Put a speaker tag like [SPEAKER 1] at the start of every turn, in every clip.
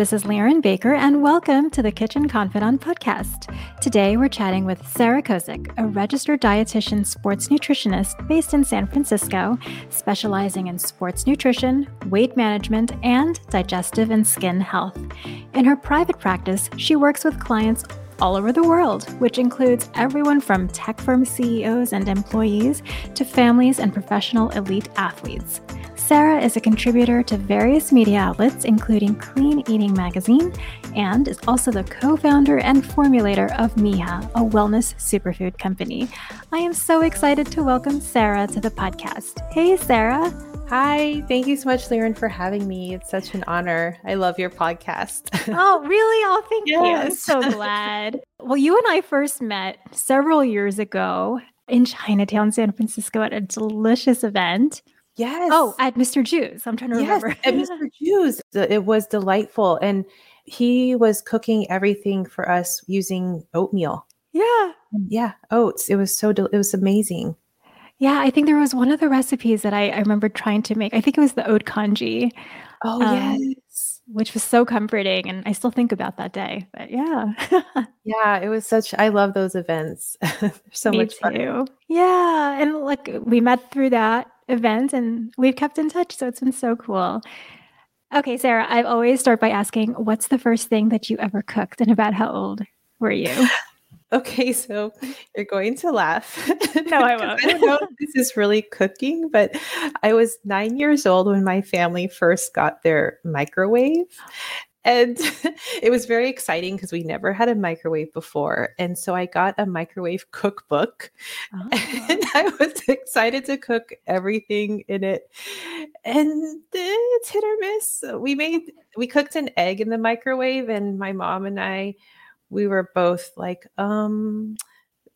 [SPEAKER 1] this is Liren Baker, and welcome to the Kitchen Confidante podcast. Today, we're chatting with Sarah Koszyk, a registered dietitian sports nutritionist based in San Francisco, specializing in sports nutrition, weight management, and digestive and skin health. In her private practice, she works with clients all over the world, which includes everyone from tech firm CEOs and employees to families and professional elite athletes. Sarah is a contributor to various media outlets, including Clean Eating Magazine, and is also the co founder and formulator of Mija, a wellness superfood company. I am so excited to welcome Sarah to the podcast. Hey, Sarah.
[SPEAKER 2] Hi, thank you so much, Liren, for having me. It's such an honor. I love your podcast.
[SPEAKER 1] oh, really? Oh, thank yes. you. I'm so glad. Well, you and I first met several years ago in Chinatown, San Francisco at a delicious event.
[SPEAKER 2] Yes.
[SPEAKER 1] Oh, at Mr. Jiu's. I'm trying to yes, remember.
[SPEAKER 2] at Mr. Jiu's. It was delightful. And he was cooking everything for us using oatmeal.
[SPEAKER 1] Yeah.
[SPEAKER 2] Yeah. Oats. It was so, del- it was amazing.
[SPEAKER 1] Yeah. I think there was one of the recipes that I, I remember trying to make. I think it was the oat congee.
[SPEAKER 2] Oh, um, yes.
[SPEAKER 1] Which was so comforting. And I still think about that day. But yeah.
[SPEAKER 2] yeah. It was such, I love those events. so
[SPEAKER 1] Me
[SPEAKER 2] much
[SPEAKER 1] too. Fun. Yeah. And like we met through that event and we've kept in touch. So it's been so cool. Okay, Sarah, I always start by asking what's the first thing that you ever cooked and about how old were you?
[SPEAKER 2] Okay, so you're going to laugh.
[SPEAKER 1] no, I won't.
[SPEAKER 2] I don't know if this is really cooking, but I was nine years old when my family first got their microwave and it was very exciting because we never had a microwave before and so i got a microwave cookbook oh. and i was excited to cook everything in it and it's hit or miss we made we cooked an egg in the microwave and my mom and i we were both like um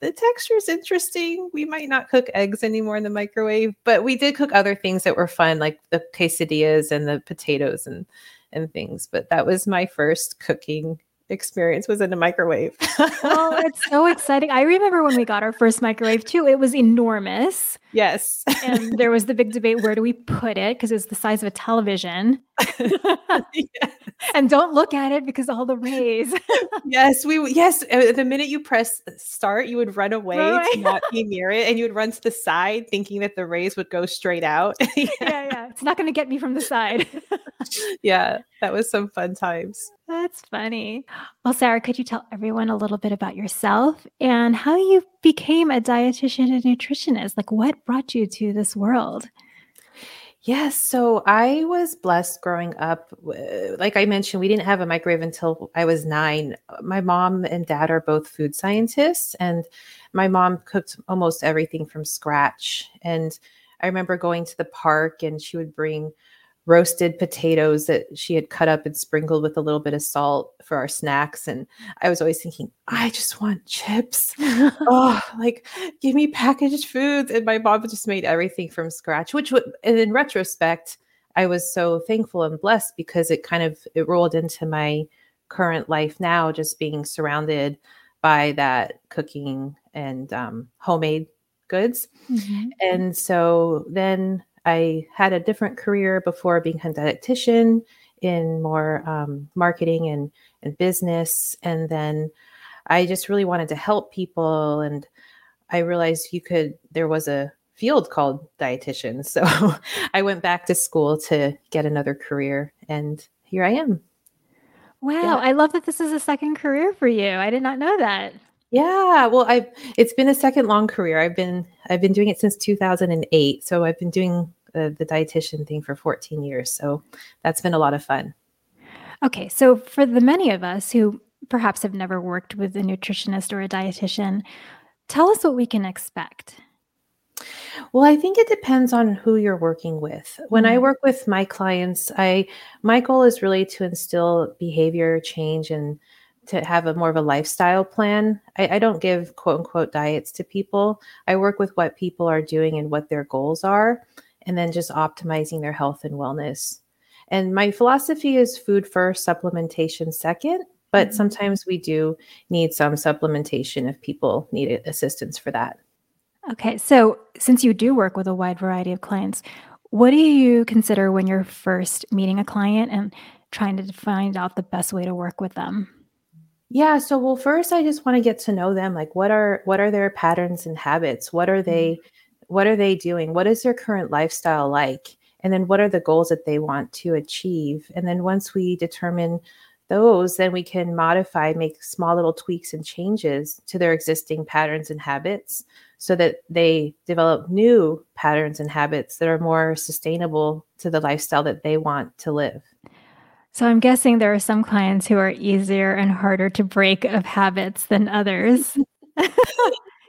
[SPEAKER 2] the texture is interesting. We might not cook eggs anymore in the microwave, but we did cook other things that were fun, like the quesadillas and the potatoes and and things. But that was my first cooking experience was in a microwave.
[SPEAKER 1] oh, it's so exciting. I remember when we got our first microwave too. It was enormous.
[SPEAKER 2] Yes.
[SPEAKER 1] and there was the big debate where do we put it because it was the size of a television. And don't look at it because all the rays.
[SPEAKER 2] yes, we yes, uh, the minute you press start, you would run away right. to not be near it and you would run to the side thinking that the rays would go straight out.
[SPEAKER 1] yeah. yeah, yeah. It's not going to get me from the side.
[SPEAKER 2] yeah, that was some fun times.
[SPEAKER 1] That's funny. Well, Sarah, could you tell everyone a little bit about yourself and how you became a dietitian and nutritionist? Like, what brought you to this world?
[SPEAKER 2] Yes. So I was blessed growing up. Like I mentioned, we didn't have a microwave until I was nine. My mom and dad are both food scientists, and my mom cooked almost everything from scratch. And I remember going to the park, and she would bring roasted potatoes that she had cut up and sprinkled with a little bit of salt for our snacks. And I was always thinking, I just want chips. oh, like give me packaged foods. And my mom just made everything from scratch, which would, and in retrospect, I was so thankful and blessed because it kind of it rolled into my current life now, just being surrounded by that cooking and um, homemade goods. Mm-hmm. And so then I had a different career before being a dietitian in more um, marketing and, and business. And then I just really wanted to help people. And I realized you could, there was a field called dietitian. So I went back to school to get another career. And here I am.
[SPEAKER 1] Wow. Yeah. I love that this is a second career for you. I did not know that.
[SPEAKER 2] Yeah, well, I've it's been a second long career. I've been I've been doing it since 2008. So I've been doing the, the dietitian thing for 14 years. So that's been a lot of fun.
[SPEAKER 1] Okay, so for the many of us who perhaps have never worked with a nutritionist or a dietitian, tell us what we can expect.
[SPEAKER 2] Well, I think it depends on who you're working with. When mm-hmm. I work with my clients, I my goal is really to instill behavior change and to have a more of a lifestyle plan. I, I, don't give quote unquote diets to people. I work with what people are doing and what their goals are, and then just optimizing their health and wellness. And my philosophy is food first, supplementation second. But mm-hmm. sometimes we do need some supplementation if people need assistance for that.
[SPEAKER 1] Okay. So, since you do work with a wide variety of clients, what do you consider when you're first meeting a client? And trying to find out the best way to work with them?
[SPEAKER 2] Yeah, so well first I just want to get to know them like what are what are their patterns and habits? What are they mm-hmm. what are they doing? What is their current lifestyle like? And then what are the goals that they want to achieve? And then once we determine those, then we can modify, make small little tweaks and changes to their existing patterns and habits so that they develop new patterns and habits that are more sustainable to the lifestyle that they want to live.
[SPEAKER 1] So I'm guessing there are some clients who are easier and harder to break of habits than others.
[SPEAKER 2] yeah.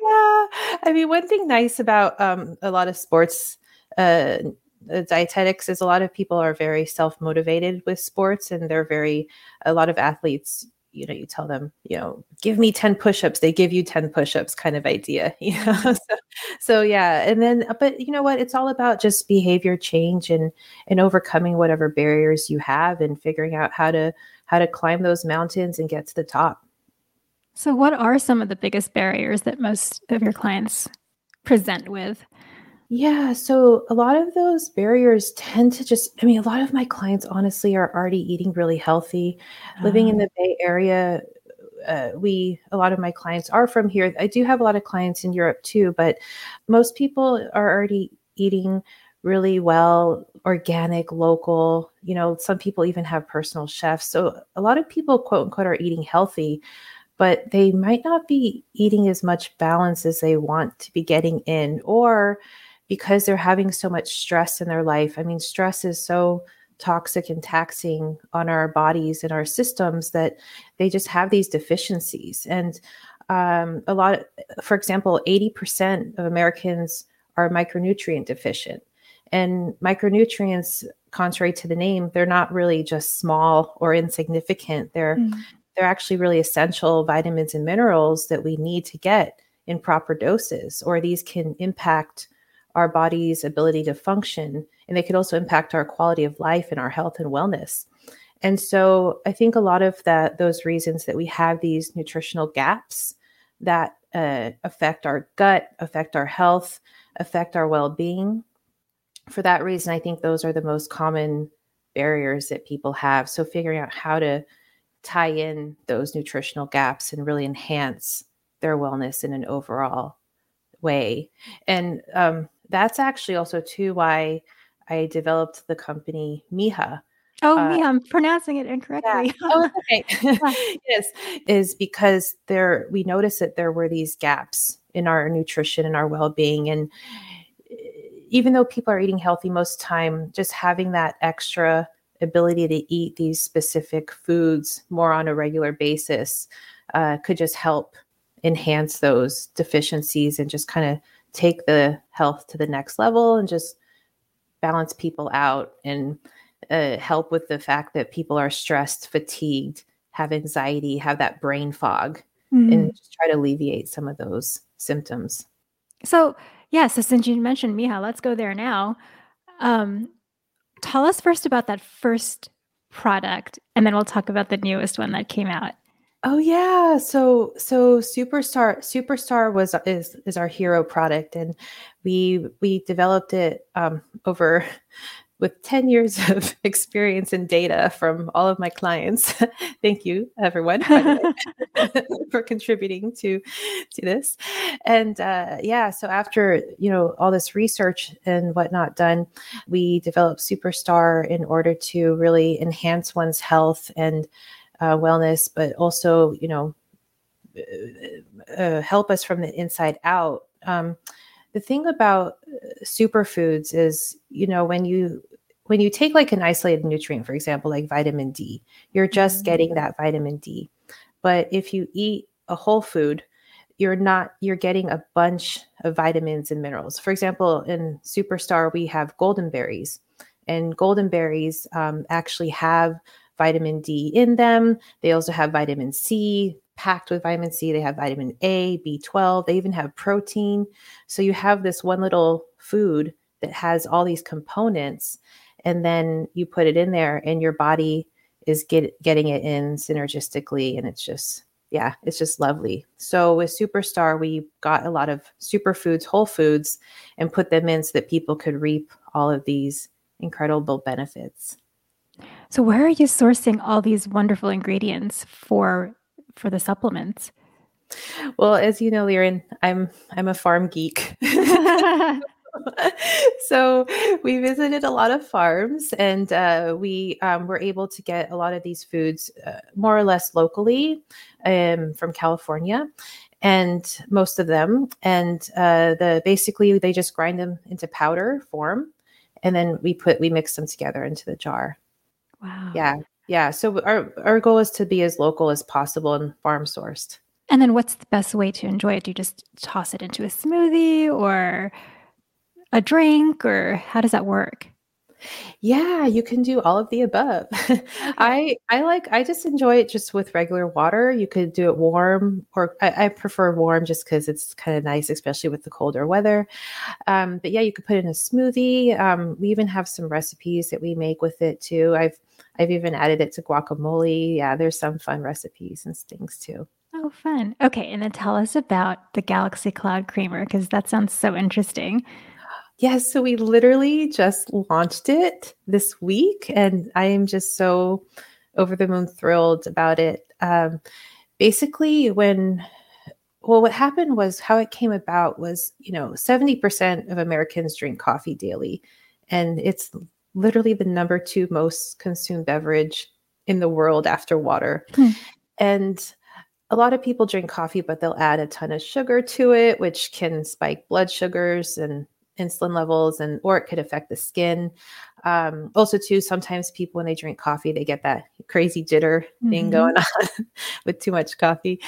[SPEAKER 2] I mean, one thing nice about um, a lot of sports uh, dietetics is a lot of people are very self motivated with sports and they're very, a lot of athletes you know you tell them you know give me 10 push-ups. They give you 10 push-ups kind of idea you know so, so yeah. And then uh, but you know what? It's all about just behavior change and and overcoming whatever barriers you have and figuring out how to how to climb those mountains and get to the top.
[SPEAKER 1] So what are some of the biggest barriers that most of your clients present with
[SPEAKER 2] yeah. So a lot of those barriers tend to just, I mean, a lot of my clients honestly are already eating really healthy. Living in ah. the Bay Area, uh, we, a lot of my clients are from here. I do have a lot of clients in Europe too, but most people are already eating really well, organic, local. You know, some people even have personal chefs. So a lot of people, quote unquote, are eating healthy but they might not be eating as much balance as they want to be getting in, or because they're having so much stress in their life. I mean, stress is so toxic and taxing on our bodies and our systems that they just have these deficiencies. And um, a lot, of, for example, 80% of Americans are micronutrient deficient. And micronutrients, contrary to the name, they're not really just small or insignificant. They're mm. they're actually really essential vitamins and minerals that we need to get in proper doses, or these can impact our body's ability to function and they could also impact our quality of life and our health and wellness. And so i think a lot of that those reasons that we have these nutritional gaps that uh, affect our gut affect our health affect our well-being for that reason i think those are the most common barriers that people have. So figuring out how to tie in those nutritional gaps and really enhance their wellness in an overall way. And um, that's actually also too why I developed the company Mija.
[SPEAKER 1] Oh, uh, Miha, I'm pronouncing it incorrectly.
[SPEAKER 2] Yeah. Oh, okay. yes, is because there we noticed that there were these gaps in our nutrition and our well-being, and eh, even though people are eating healthy most time, just having that extra ability to eat these specific foods more on a regular basis uh, could just help enhance those deficiencies and just kind of take the health to the next level and just balance people out and uh, help with the fact that people are stressed, fatigued, have anxiety, have that brain fog, mm-hmm. and just try to alleviate some of those symptoms.
[SPEAKER 1] So, yeah, so since you mentioned Mija, let's go there now. Um, tell us first about that first product, and then we'll talk about the newest one that came out.
[SPEAKER 2] Oh yeah, so so Superstar Superstar was is is our hero product, and we we developed it um, over with 10 years of experience and data from all of my clients. Thank you, everyone, for contributing to to this. And uh, yeah, so after you know all this research and whatnot done, we developed Superstar in order to really enhance one's health and uh, wellness, but also, you know, uh, uh, help us from the inside out. Um, the thing about uh, superfoods is, you know, when you when you take like an isolated nutrient, for example, like vitamin D, you're just mm-hmm. getting that vitamin D. But if you eat a whole food, you're not you're getting a bunch of vitamins and minerals. For example, in Superstar, we have golden berries, and golden berries um, actually have vitamin D in them. They also have vitamin C, packed with vitamin C. They have vitamin A, B12. They even have protein. So you have this one little food that has all these components, and then you put it in there, and your body is get, getting it in synergistically, and it's just yeah, it's just lovely. So with Superstar, we got a lot of superfoods, whole foods, and put them in so that people could reap all of these incredible benefits.
[SPEAKER 1] So where are you sourcing all these wonderful ingredients for for the supplements?
[SPEAKER 2] Well, as you know, Liren, I'm I'm a farm geek. so we visited a lot of farms and uh, we um, were able to get a lot of these foods uh, more or less locally um, from California and most of them and uh, the basically they just grind them into powder form and then we put we mix them together into the jar
[SPEAKER 1] wow
[SPEAKER 2] yeah yeah so our our goal is to be as local as possible and farm sourced
[SPEAKER 1] and then what's the best way to enjoy it do you just toss it into a smoothie or a drink or how does that work
[SPEAKER 2] yeah, you can do all of the above. Okay. I I like I just enjoy it just with regular water. You could do it warm, or I, I prefer warm just because it's kind of nice, especially with the colder weather. Um, but yeah, you could put in a smoothie. Um, we even have some recipes that we make with it too. I've I've even added it to guacamole. Yeah, there's some fun recipes and things too.
[SPEAKER 1] Oh, fun. Okay, and then tell us about the Galaxy Cloud Creamer because that sounds so interesting.
[SPEAKER 2] Yes, so we literally just launched it this week, and I am just so over the moon thrilled about it. Um, basically, when well, what happened was how it came about was you know 70% of Americans drink coffee daily, and it's literally the number two most consumed beverage in the world after water. Hmm. And a lot of people drink coffee, but they'll add a ton of sugar to it, which can spike blood sugars and insulin levels and or it could affect the skin um, also too sometimes people when they drink coffee they get that crazy jitter mm-hmm. thing going on with too much coffee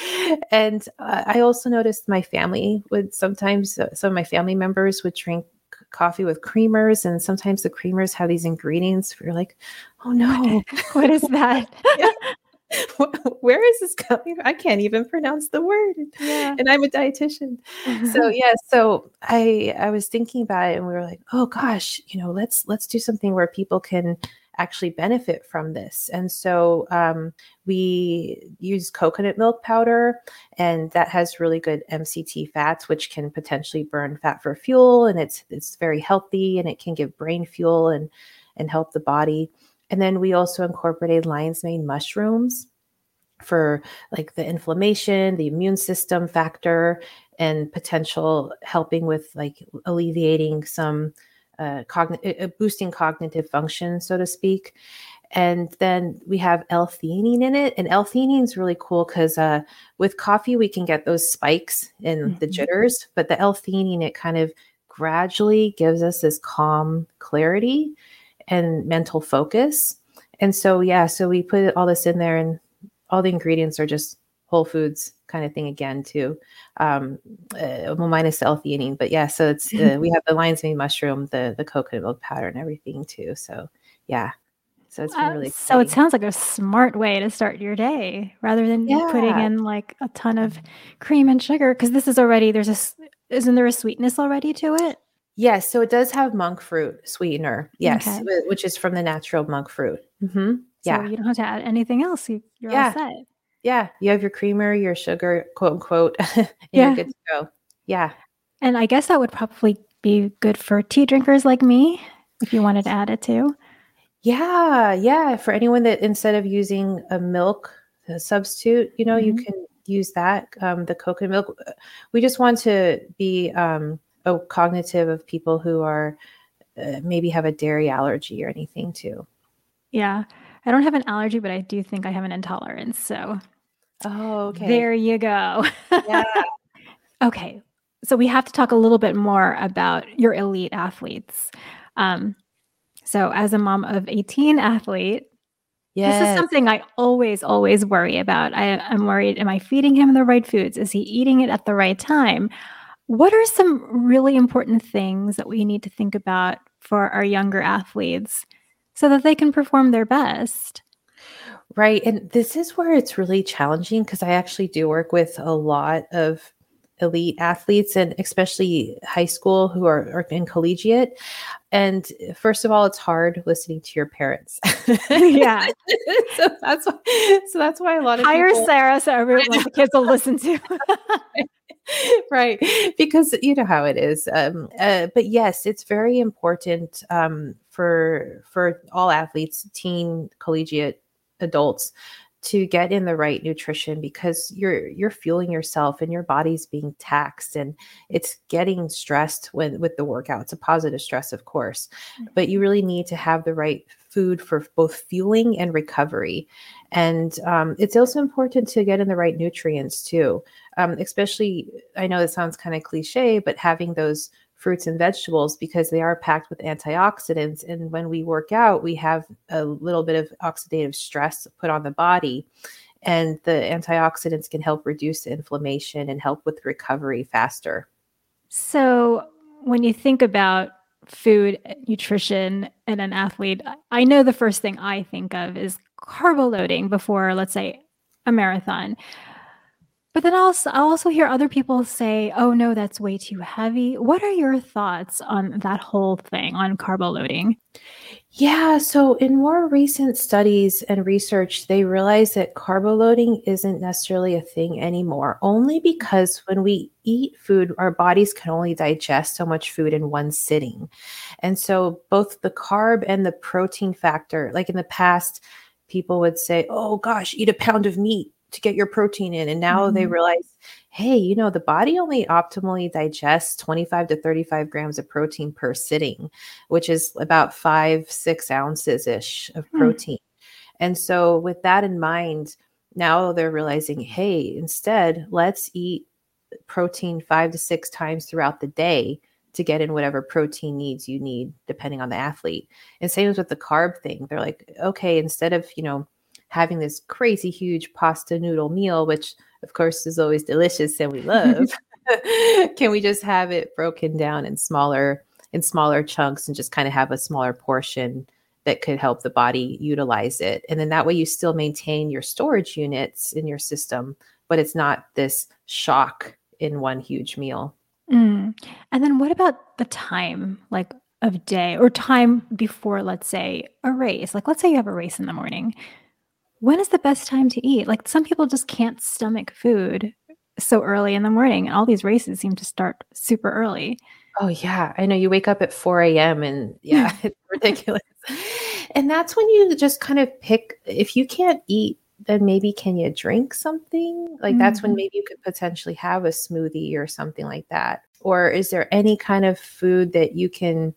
[SPEAKER 2] and uh, i also noticed my family would sometimes uh, some of my family members would drink coffee with creamers and sometimes the creamers have these ingredients you're like oh no
[SPEAKER 1] what? is that?
[SPEAKER 2] Where is this coming i can't even pronounce the word yeah. and i'm a dietitian. So yeah so i i was thinking about it and we were like oh gosh you know let's let's do something where people can actually benefit from this. And so um, we use coconut milk powder and that has really good mct fats which can potentially burn fat for fuel and it's it's very healthy and it can give brain fuel and and help the body. And then we also incorporated lion's mane mushrooms for like the inflammation, the immune system factor, and potential helping with like alleviating some uh, uh, boosting cognitive function, so to speak. And then we have L-theanine in it, and L-theanine is really cool because uh, with coffee we can get those spikes in mm-hmm. the jitters, but the L-theanine it kind of gradually gives us this calm clarity and mental focus. And so, yeah, so we put all this in there, and all the ingredients are just whole foods kind of thing again too um uh, well minus the l-theanine but yeah so it's uh, we have the lion's mane mushroom the the coconut milk powder and everything too so yeah so it's been really
[SPEAKER 1] so it sounds like a smart way to start your day rather than yeah. putting in like a ton of cream and sugar because this is already there's a isn't there a sweetness already to it
[SPEAKER 2] Yes, so it does have monk fruit sweetener. Yes, okay. which is from the natural monk fruit. Mm-hmm.
[SPEAKER 1] Yeah, so you don't have to add anything else. You, are yeah. all set.
[SPEAKER 2] Yeah, you have your creamer, your sugar, quote unquote, and yeah. you're good to go. Yeah,
[SPEAKER 1] and I guess that would probably be good for tea drinkers like me if you wanted to add it too.
[SPEAKER 2] Yeah, yeah. For anyone that instead of using a milk a substitute, you know, mm-hmm. you can use that um, the coconut milk. We just want to be um, oh, cognitive of people who are uh, maybe have a dairy allergy or anything too.
[SPEAKER 1] Yeah. I don't have an allergy, but I do think I have an intolerance. So,
[SPEAKER 2] oh, okay.
[SPEAKER 1] There you go. Yeah. okay. So, we have to talk a little bit more about your elite athletes. Um, so, as a mom of 18 athlete, Yes. This is something I always, always worry about. I, am worried, am I feeding him the right foods? Is he eating it at the right time? What are some really important things that we need to think about for our younger athletes so that they can perform their best?
[SPEAKER 2] Right. And this is where it's really challenging because I actually do work with a lot of elite athletes and especially high school who are, are in collegiate. And first of all, it's hard listening to your parents.
[SPEAKER 1] yeah.
[SPEAKER 2] so that's why so that's why a lot of
[SPEAKER 1] hire people, Sarah so everyone like the kids will listen to.
[SPEAKER 2] right because you know how it is um, uh, but yes it's very important um, for for all athletes teen collegiate adults to get in the right nutrition because you're you're fueling yourself and your body's being taxed and it's getting stressed when with the workout it's a positive stress of course but you really need to have the right food for both fueling and recovery and um, it's also important to get in the right nutrients too um, especially i know it sounds kind of cliche but having those fruits and vegetables because they are packed with antioxidants. And when we work out, we have a little bit of oxidative stress put on the body. And the antioxidants can help reduce inflammation and help with recovery faster.
[SPEAKER 1] So, when you think about food, nutrition, and an athlete, I know the first thing I think of is carbo loading before, let's say, a marathon. But then also, I'll also hear other people say, oh, no, that's way too heavy. What are your thoughts on that whole thing, on carbo loading?
[SPEAKER 2] Yeah, so in more recent studies and research, they realize that carbo loading isn't necessarily a thing anymore, only because when we eat food, our bodies can only digest so much food in one sitting. And so both the carb and the protein factor, like in the past, people would say, oh gosh, eat a pound of meat to get your protein in. And now mm-hmm. they realize, hey, you know, the body only optimally digests 25 to 35 grams of protein per sitting, which is about five, six ounces ish of hmm. protein. And so, with that in mind, now they're realizing, hey, instead, let's eat protein five to six times throughout the day to get in whatever protein needs you need, depending on the athlete. And same as with the carb thing. They're like, okay, instead of, you know, having this crazy huge pasta noodle meal, which of course is always delicious and we love. Can we just have it broken down in smaller in smaller chunks and just kind of have a smaller portion that could help the body utilize it? And then that way you still maintain your storage units in your system, but it's not this shock in one huge meal.
[SPEAKER 1] Mm. And then what about the time? Like of day or time before let's say a race like let's say you have a race in the morning when is the best time to eat? Like some people just can't stomach food so early in the morning. All these races seem to start super early.
[SPEAKER 2] Oh yeah, I know you wake up at 4 a.m. and yeah, it's ridiculous. and that's when you just kind of pick if you can't eat, then maybe can you drink something? Like mm-hmm. that's when mm-hmm. maybe you could potentially have a smoothie or something like that. Or is there any kind of food that you can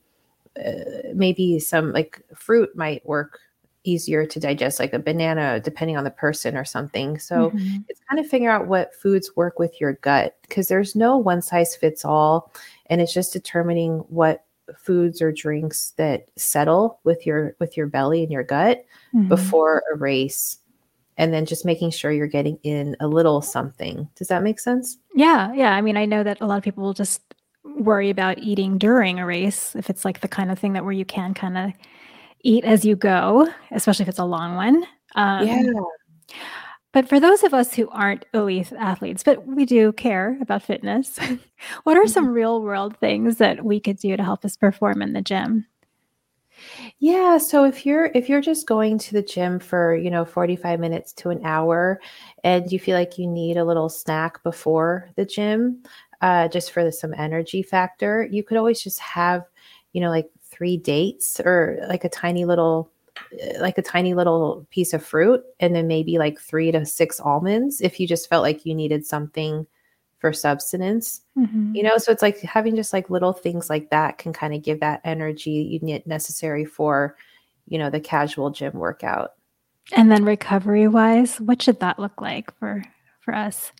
[SPEAKER 2] uh, maybe some like fruit might work easier to digest, like a banana, depending on the person or something. So mm-hmm. it's kind of figure out what foods work with your gut because there's no one size fits all. And it's just determining what foods or drinks that settle with your with your belly and your gut mm-hmm. before a race and then just making sure you're getting in a little something does that make sense
[SPEAKER 1] yeah yeah i mean i know that a lot of people will just worry about eating during a race if it's like the kind of thing that where you can kind of eat as you go, especially if it's a long one.
[SPEAKER 2] Um, yeah.
[SPEAKER 1] But for those of us who aren't elite athletes, but we do care about fitness, what are some mm-hmm. real world things that we could do to help us perform in the gym?
[SPEAKER 2] Yeah, so if you're if you're just going to the gym for, you know, 45 minutes to an hour and you feel like you need a little snack before the gym, uh, just for the, some energy factor, you could always just have, you know, like three dates or like a tiny little like a tiny little piece of fruit and then maybe like three to six almonds if you just felt like you needed something for substance mm-hmm. you know so it's like having just like little things like that can kind of give that energy you need necessary for you know the casual gym workout.
[SPEAKER 1] And then recovery wise what should that look like for for us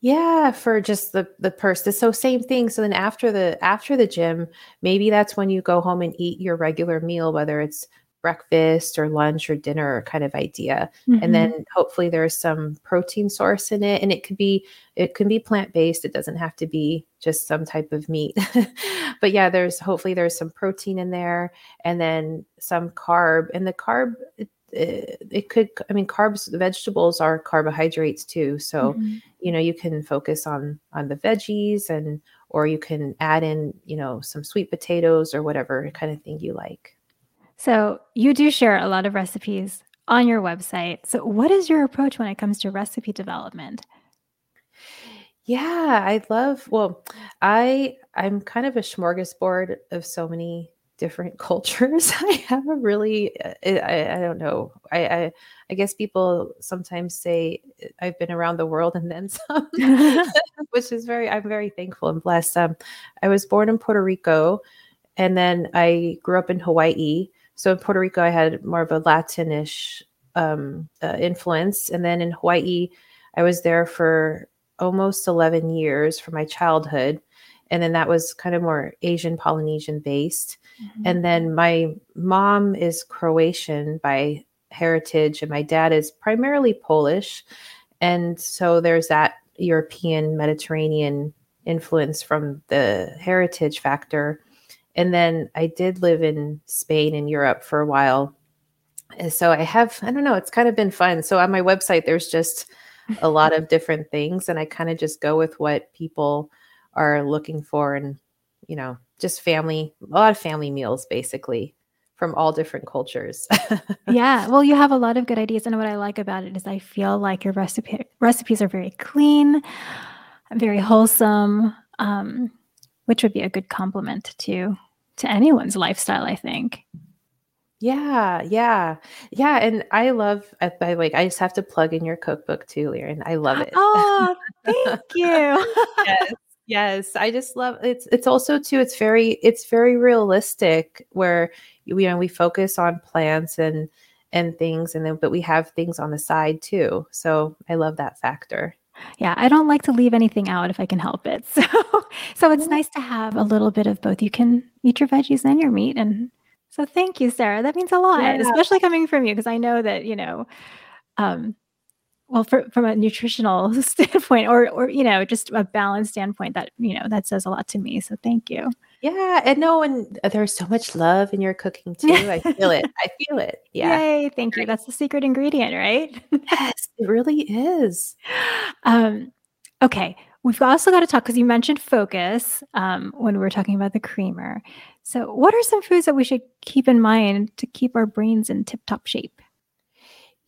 [SPEAKER 2] yeah, for just the the person. So same thing. So then after the after the gym, maybe that's when you go home and eat your regular meal, whether it's breakfast or lunch or dinner kind of idea. Mm-hmm. And then hopefully there's some protein source in it. And it could be it can be plant-based. It doesn't have to be just some type of meat. but yeah, there's hopefully there's some protein in there and then some carb. And the carb it, it could i mean carbs vegetables are carbohydrates too. So mm-hmm. you know you can focus on on the veggies and or you can add in you know some sweet potatoes or whatever kind of thing you like.
[SPEAKER 1] So you do share a lot of recipes on your website. So what is your approach when it comes to recipe development?
[SPEAKER 2] Yeah, I love well, I I'm kind of a smorgasbord of so many different cultures. I have a really uh, I, I don't know. I, I I guess people sometimes say I've been around the world and then some, which is very I'm very thankful and blessed. Um, I was born in Puerto Rico, and then I grew up in Hawaii. So in Puerto Rico, I had more of a Latinish um, uh, influence, and then in Hawaii, I was there for almost 11 years for my childhood. And then that was kind of more Asian Polynesian based. Mm-hmm. And then my mom is Croatian by heritage, and my dad is primarily Polish. And so there's that European Mediterranean influence from the heritage factor. And then I did live in Spain and Europe for a while. And so I have, I don't know, it's kind of been fun. So on my website, there's just a lot of different things and i kind of just go with what people are looking for and you know just family a lot of family meals basically from all different cultures
[SPEAKER 1] yeah well you have a lot of good ideas and what i like about it is i feel like your recipe recipes are very clean very wholesome um, which would be a good compliment to to anyone's lifestyle i think
[SPEAKER 2] yeah, yeah, yeah. And I love, I, I like, I just have to plug in your cookbook too, Liren. I love it.
[SPEAKER 1] Oh, thank you.
[SPEAKER 2] yes, yes. I just love it's. It's also too. It's very, it's very realistic where you know we focus on plants and and things, and then but we have things on the side too. So I love that factor.
[SPEAKER 1] Yeah, I don't like to leave anything out if I can help it. So, so it's nice to have a little bit of both. You can eat your veggies and your meat, and so thank you, Sarah. That means a lot, yeah. especially coming from you, because I know that, you know, um, well, for, from a nutritional standpoint or, or, you know, just a balanced standpoint that, you know, that says a lot to me. So thank you.
[SPEAKER 2] Yeah. And no, and there's so much love in your cooking too. I feel it. I feel it. Yeah.
[SPEAKER 1] Yay. Thank you. That's the secret ingredient, right?
[SPEAKER 2] yes, it really is.
[SPEAKER 1] Um, okay. We've also got to talk because you mentioned focus um, when we were talking about the creamer. So, what are some foods that we should keep in mind to keep our brains in tip top shape?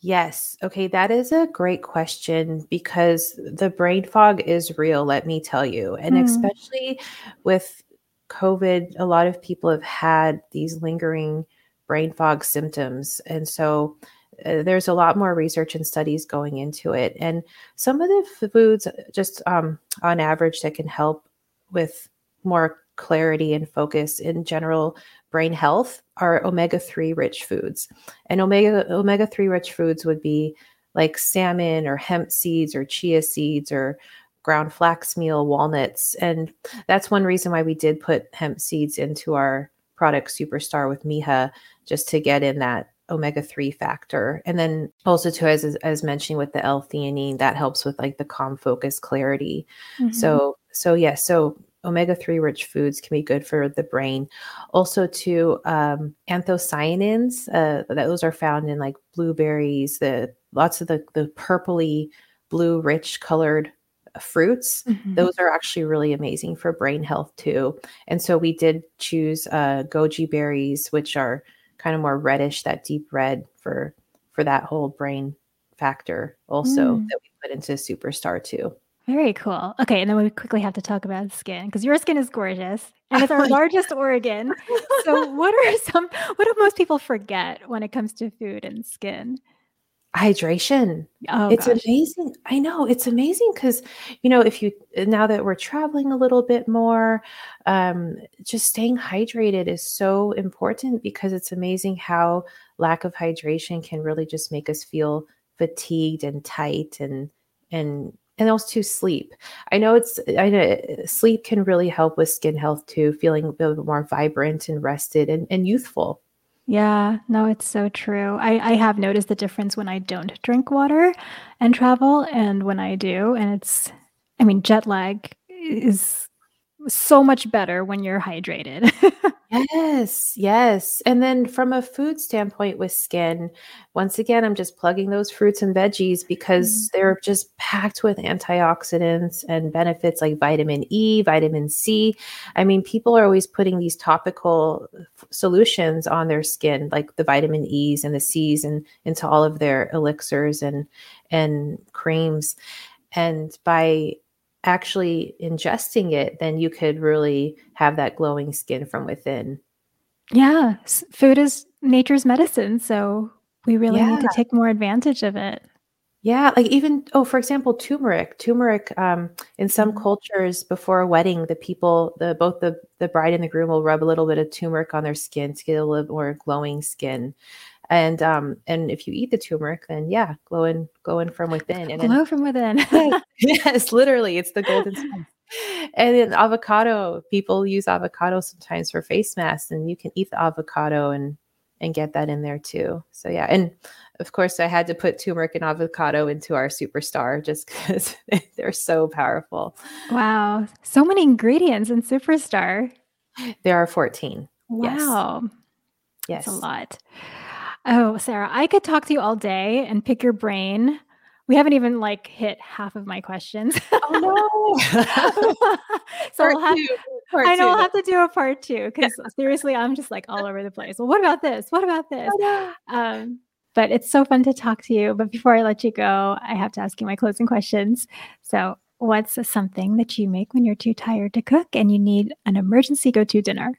[SPEAKER 2] Yes. Okay. That is a great question because the brain fog is real, let me tell you. And mm. especially with COVID, a lot of people have had these lingering brain fog symptoms. And so uh, there's a lot more research and studies going into it. And some of the foods, just um, on average, that can help with more clarity and focus in general brain health are omega-3 rich foods. And omega omega-3 rich foods would be like salmon or hemp seeds or chia seeds or ground flax meal, walnuts. And that's one reason why we did put hemp seeds into our product superstar with Mija just to get in that omega-3 factor and then also too as as mentioning with the l-theanine that helps with like the calm focus clarity mm-hmm. so so yes yeah, so omega-3 rich foods can be good for the brain also to um, anthocyanins uh, those are found in like blueberries the lots of the the purpley blue rich colored fruits mm-hmm. those are actually really amazing for brain health too and so we did choose uh, goji berries which are kind of more reddish that deep red for for that whole brain factor also mm. that we put into superstar too
[SPEAKER 1] very cool. Okay, and then we quickly have to talk about skin because your skin is gorgeous and it's our largest organ. So, what are some, what do most people forget when it comes to food and skin?
[SPEAKER 2] Hydration. Oh, it's gosh. amazing. I know it's amazing because, you know, if you, now that we're traveling a little bit more, um, just staying hydrated is so important because it's amazing how lack of hydration can really just make us feel fatigued and tight and, and and also sleep. I know it's I know uh, sleep can really help with skin health too, feeling a little bit more vibrant and rested and, and youthful.
[SPEAKER 1] Yeah, no, it's so true. I, I have noticed the difference when I don't drink water and travel and when I do. And it's I mean, jet lag is so much better when you're hydrated.
[SPEAKER 2] yes, yes. And then from a food standpoint with skin, once again, I'm just plugging those fruits and veggies because mm. they're just packed with antioxidants and benefits like vitamin E, vitamin C. I mean, people are always putting these topical solutions on their skin, like the vitamin E's and the C's and into all of their elixirs and and creams. And by actually ingesting it, then you could really have that glowing skin from within.
[SPEAKER 1] Yeah, food is nature's medicine, so we really yeah. need to take more advantage of it.
[SPEAKER 2] Yeah, like even oh, for example, turmeric. Turmeric, um, in some mm-hmm. cultures before a wedding, the people, the both the the bride and the groom will rub a little bit of turmeric on their skin to get a little more glowing skin. And um, and if you eat the turmeric, then yeah, glowing glowing from within. And
[SPEAKER 1] glow then, from within.
[SPEAKER 2] yes, literally, it's the golden spice. And in avocado, people use avocado sometimes for face masks, and you can eat the avocado and and get that in there too. So yeah, and of course, I had to put turmeric and avocado into our superstar just because they're so powerful.
[SPEAKER 1] Wow. So many ingredients in superstar.
[SPEAKER 2] There are 14.
[SPEAKER 1] Wow.
[SPEAKER 2] Yes.
[SPEAKER 1] That's a lot. Oh, Sarah, I could talk to you all day and pick your brain. We haven't even like hit half of my questions.
[SPEAKER 2] Oh no.
[SPEAKER 1] so I'll have, I know i I'll have to do a part two because seriously, I'm just like all over the place. Well, what about this? What about this? Um, but it's so fun to talk to you. But before I let you go, I have to ask you my closing questions. So, what's something that you make when you're too tired to cook and you need an emergency go to dinner?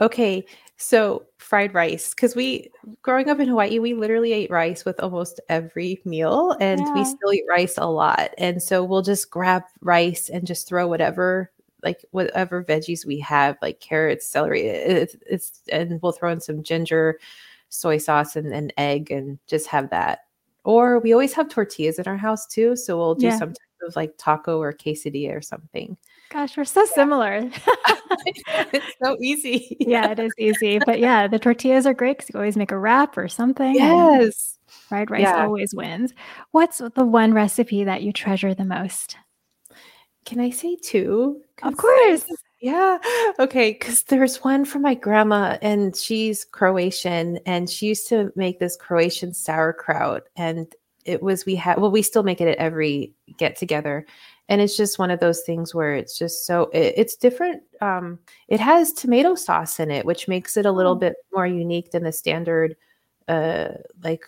[SPEAKER 2] Okay, so fried rice because we growing up in Hawaii, we literally ate rice with almost every meal, and yeah. we still eat rice a lot. And so we'll just grab rice and just throw whatever like whatever veggies we have, like carrots, celery. It's, it's and we'll throw in some ginger, soy sauce and an egg and just have that. Or we always have tortillas in our house too. So we'll do yeah. some type of like taco or quesadilla or something.
[SPEAKER 1] Gosh, we're so similar.
[SPEAKER 2] it's so easy.
[SPEAKER 1] yeah, it is easy. But yeah, the tortillas are great because you always make a wrap or something.
[SPEAKER 2] Yes.
[SPEAKER 1] Fried rice yeah. always wins. What's the one recipe that you treasure the most?
[SPEAKER 2] Can I say two?
[SPEAKER 1] Of course.
[SPEAKER 2] Yeah. Okay. Because there's one from my grandma, and she's Croatian, and she used to make this Croatian sauerkraut. And it was, we had, well, we still make it at every get together. And it's just one of those things where it's just so, it, it's different. Um, it has tomato sauce in it, which makes it a little mm. bit more unique than the standard, uh, like,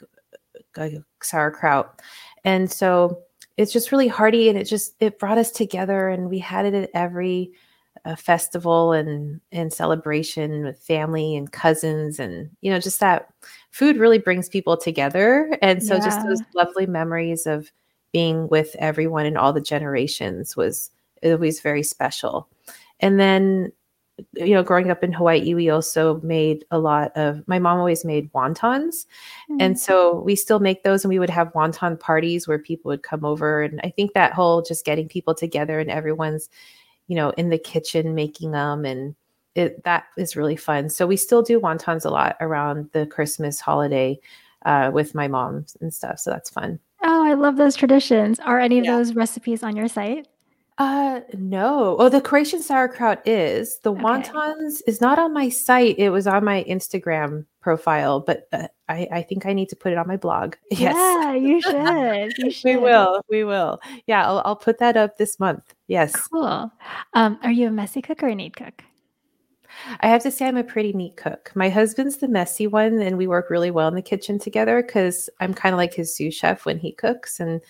[SPEAKER 2] uh, sauerkraut. And so it's just really hearty and it just, it brought us together and we had it at every, a festival and and celebration with family and cousins and you know just that food really brings people together and so yeah. just those lovely memories of being with everyone in all the generations was always very special and then you know growing up in hawaii we also made a lot of my mom always made wontons mm-hmm. and so we still make those and we would have wonton parties where people would come over and i think that whole just getting people together and everyone's you know, in the kitchen making them and it that is really fun. So we still do wontons a lot around the Christmas holiday uh, with my mom and stuff. So that's fun.
[SPEAKER 1] Oh, I love those traditions. Are any of yeah. those recipes on your site?
[SPEAKER 2] Uh no. Oh, the Croatian sauerkraut is. The okay. wontons is not on my site. It was on my Instagram profile, but uh, I I think I need to put it on my blog.
[SPEAKER 1] Yes. Yeah, you should. You should.
[SPEAKER 2] we will. We will. Yeah, I'll I'll put that up this month. Yes.
[SPEAKER 1] Cool. Um are you a messy cook or a neat cook?
[SPEAKER 2] I have to say I'm a pretty neat cook. My husband's the messy one and we work really well in the kitchen together cuz I'm kind of like his sous chef when he cooks and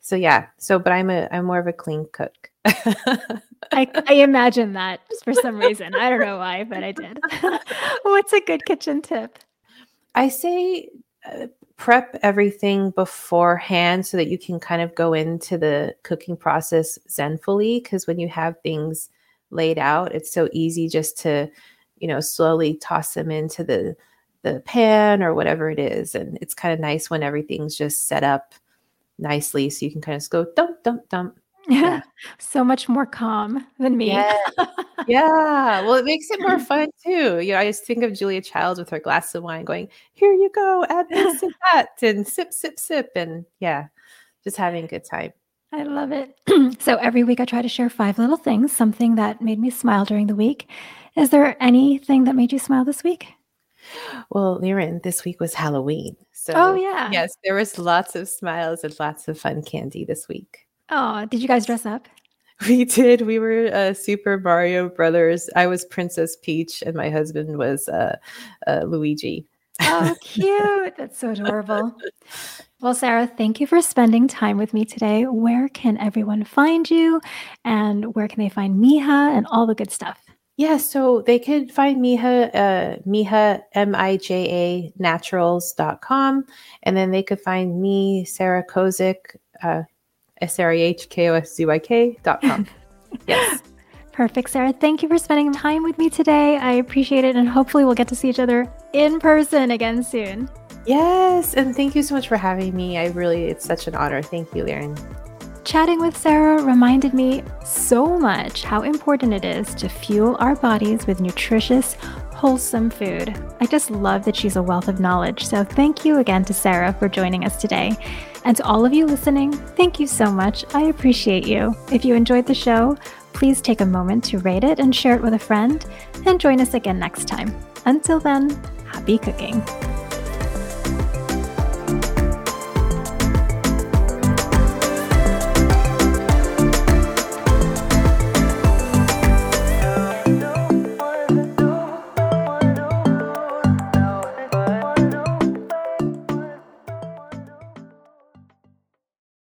[SPEAKER 2] so yeah so but i'm a i'm more of a clean cook.
[SPEAKER 1] I, I imagine that for some reason. I don't know why but i did. What's a good kitchen tip?
[SPEAKER 2] I say uh, prep everything beforehand so that you can kind of go into the cooking process zenfully because when you have things laid out. It's so easy just to you know slowly toss them into the the pan or whatever it is. And it's kind of nice when everything's just set up nicely so you can kind of just go dump dump dump.
[SPEAKER 1] Yeah. So much more calm than me.
[SPEAKER 2] Yeah. yeah. Well it makes it more fun too. You know i just think of julia childs with her glass of wine going here you go add this and that and sip sip sip and yeah just having a good time
[SPEAKER 1] I love it. so every week I try to share five little things, something that made me smile during the week. Is there anything that made you smile this week?
[SPEAKER 2] Well, Liren, this week was Halloween. So,
[SPEAKER 1] oh, yeah.
[SPEAKER 2] Yes, there was lots of smiles and lots of fun candy this week.
[SPEAKER 1] Oh, did you guys dress up?
[SPEAKER 2] We did. We were uh, Super Mario Brothers. I was Princess Peach, and my husband was uh, uh, Luigi.
[SPEAKER 1] Oh, cute. That's so adorable. Well, Sarah, thank you for spending time with me today. Where can everyone find you and where can they find Mija and all the good stuff?
[SPEAKER 2] Yeah, so they could find Mija, uh, Mija, M I J A naturals.com. And then they could find me, Sarah Koszyk, uh, S R E H K O S Z Y K.com. yes.
[SPEAKER 1] Perfect, Sarah. Thank you for spending time with me today. I appreciate it. And hopefully, we'll get to see each other in person again soon.
[SPEAKER 2] Yes. And thank you so much for having me. I really, it's such an honor. Thank you, Liren.
[SPEAKER 1] Chatting with Sarah reminded me so much how important it is to fuel our bodies with nutritious, wholesome food. I just love that she's a wealth of knowledge. So, thank you again to Sarah for joining us today. And to all of you listening, thank you so much. I appreciate you. If you enjoyed the show, please take a moment to rate it and share it with a friend, and join us again next time. Until then, happy cooking.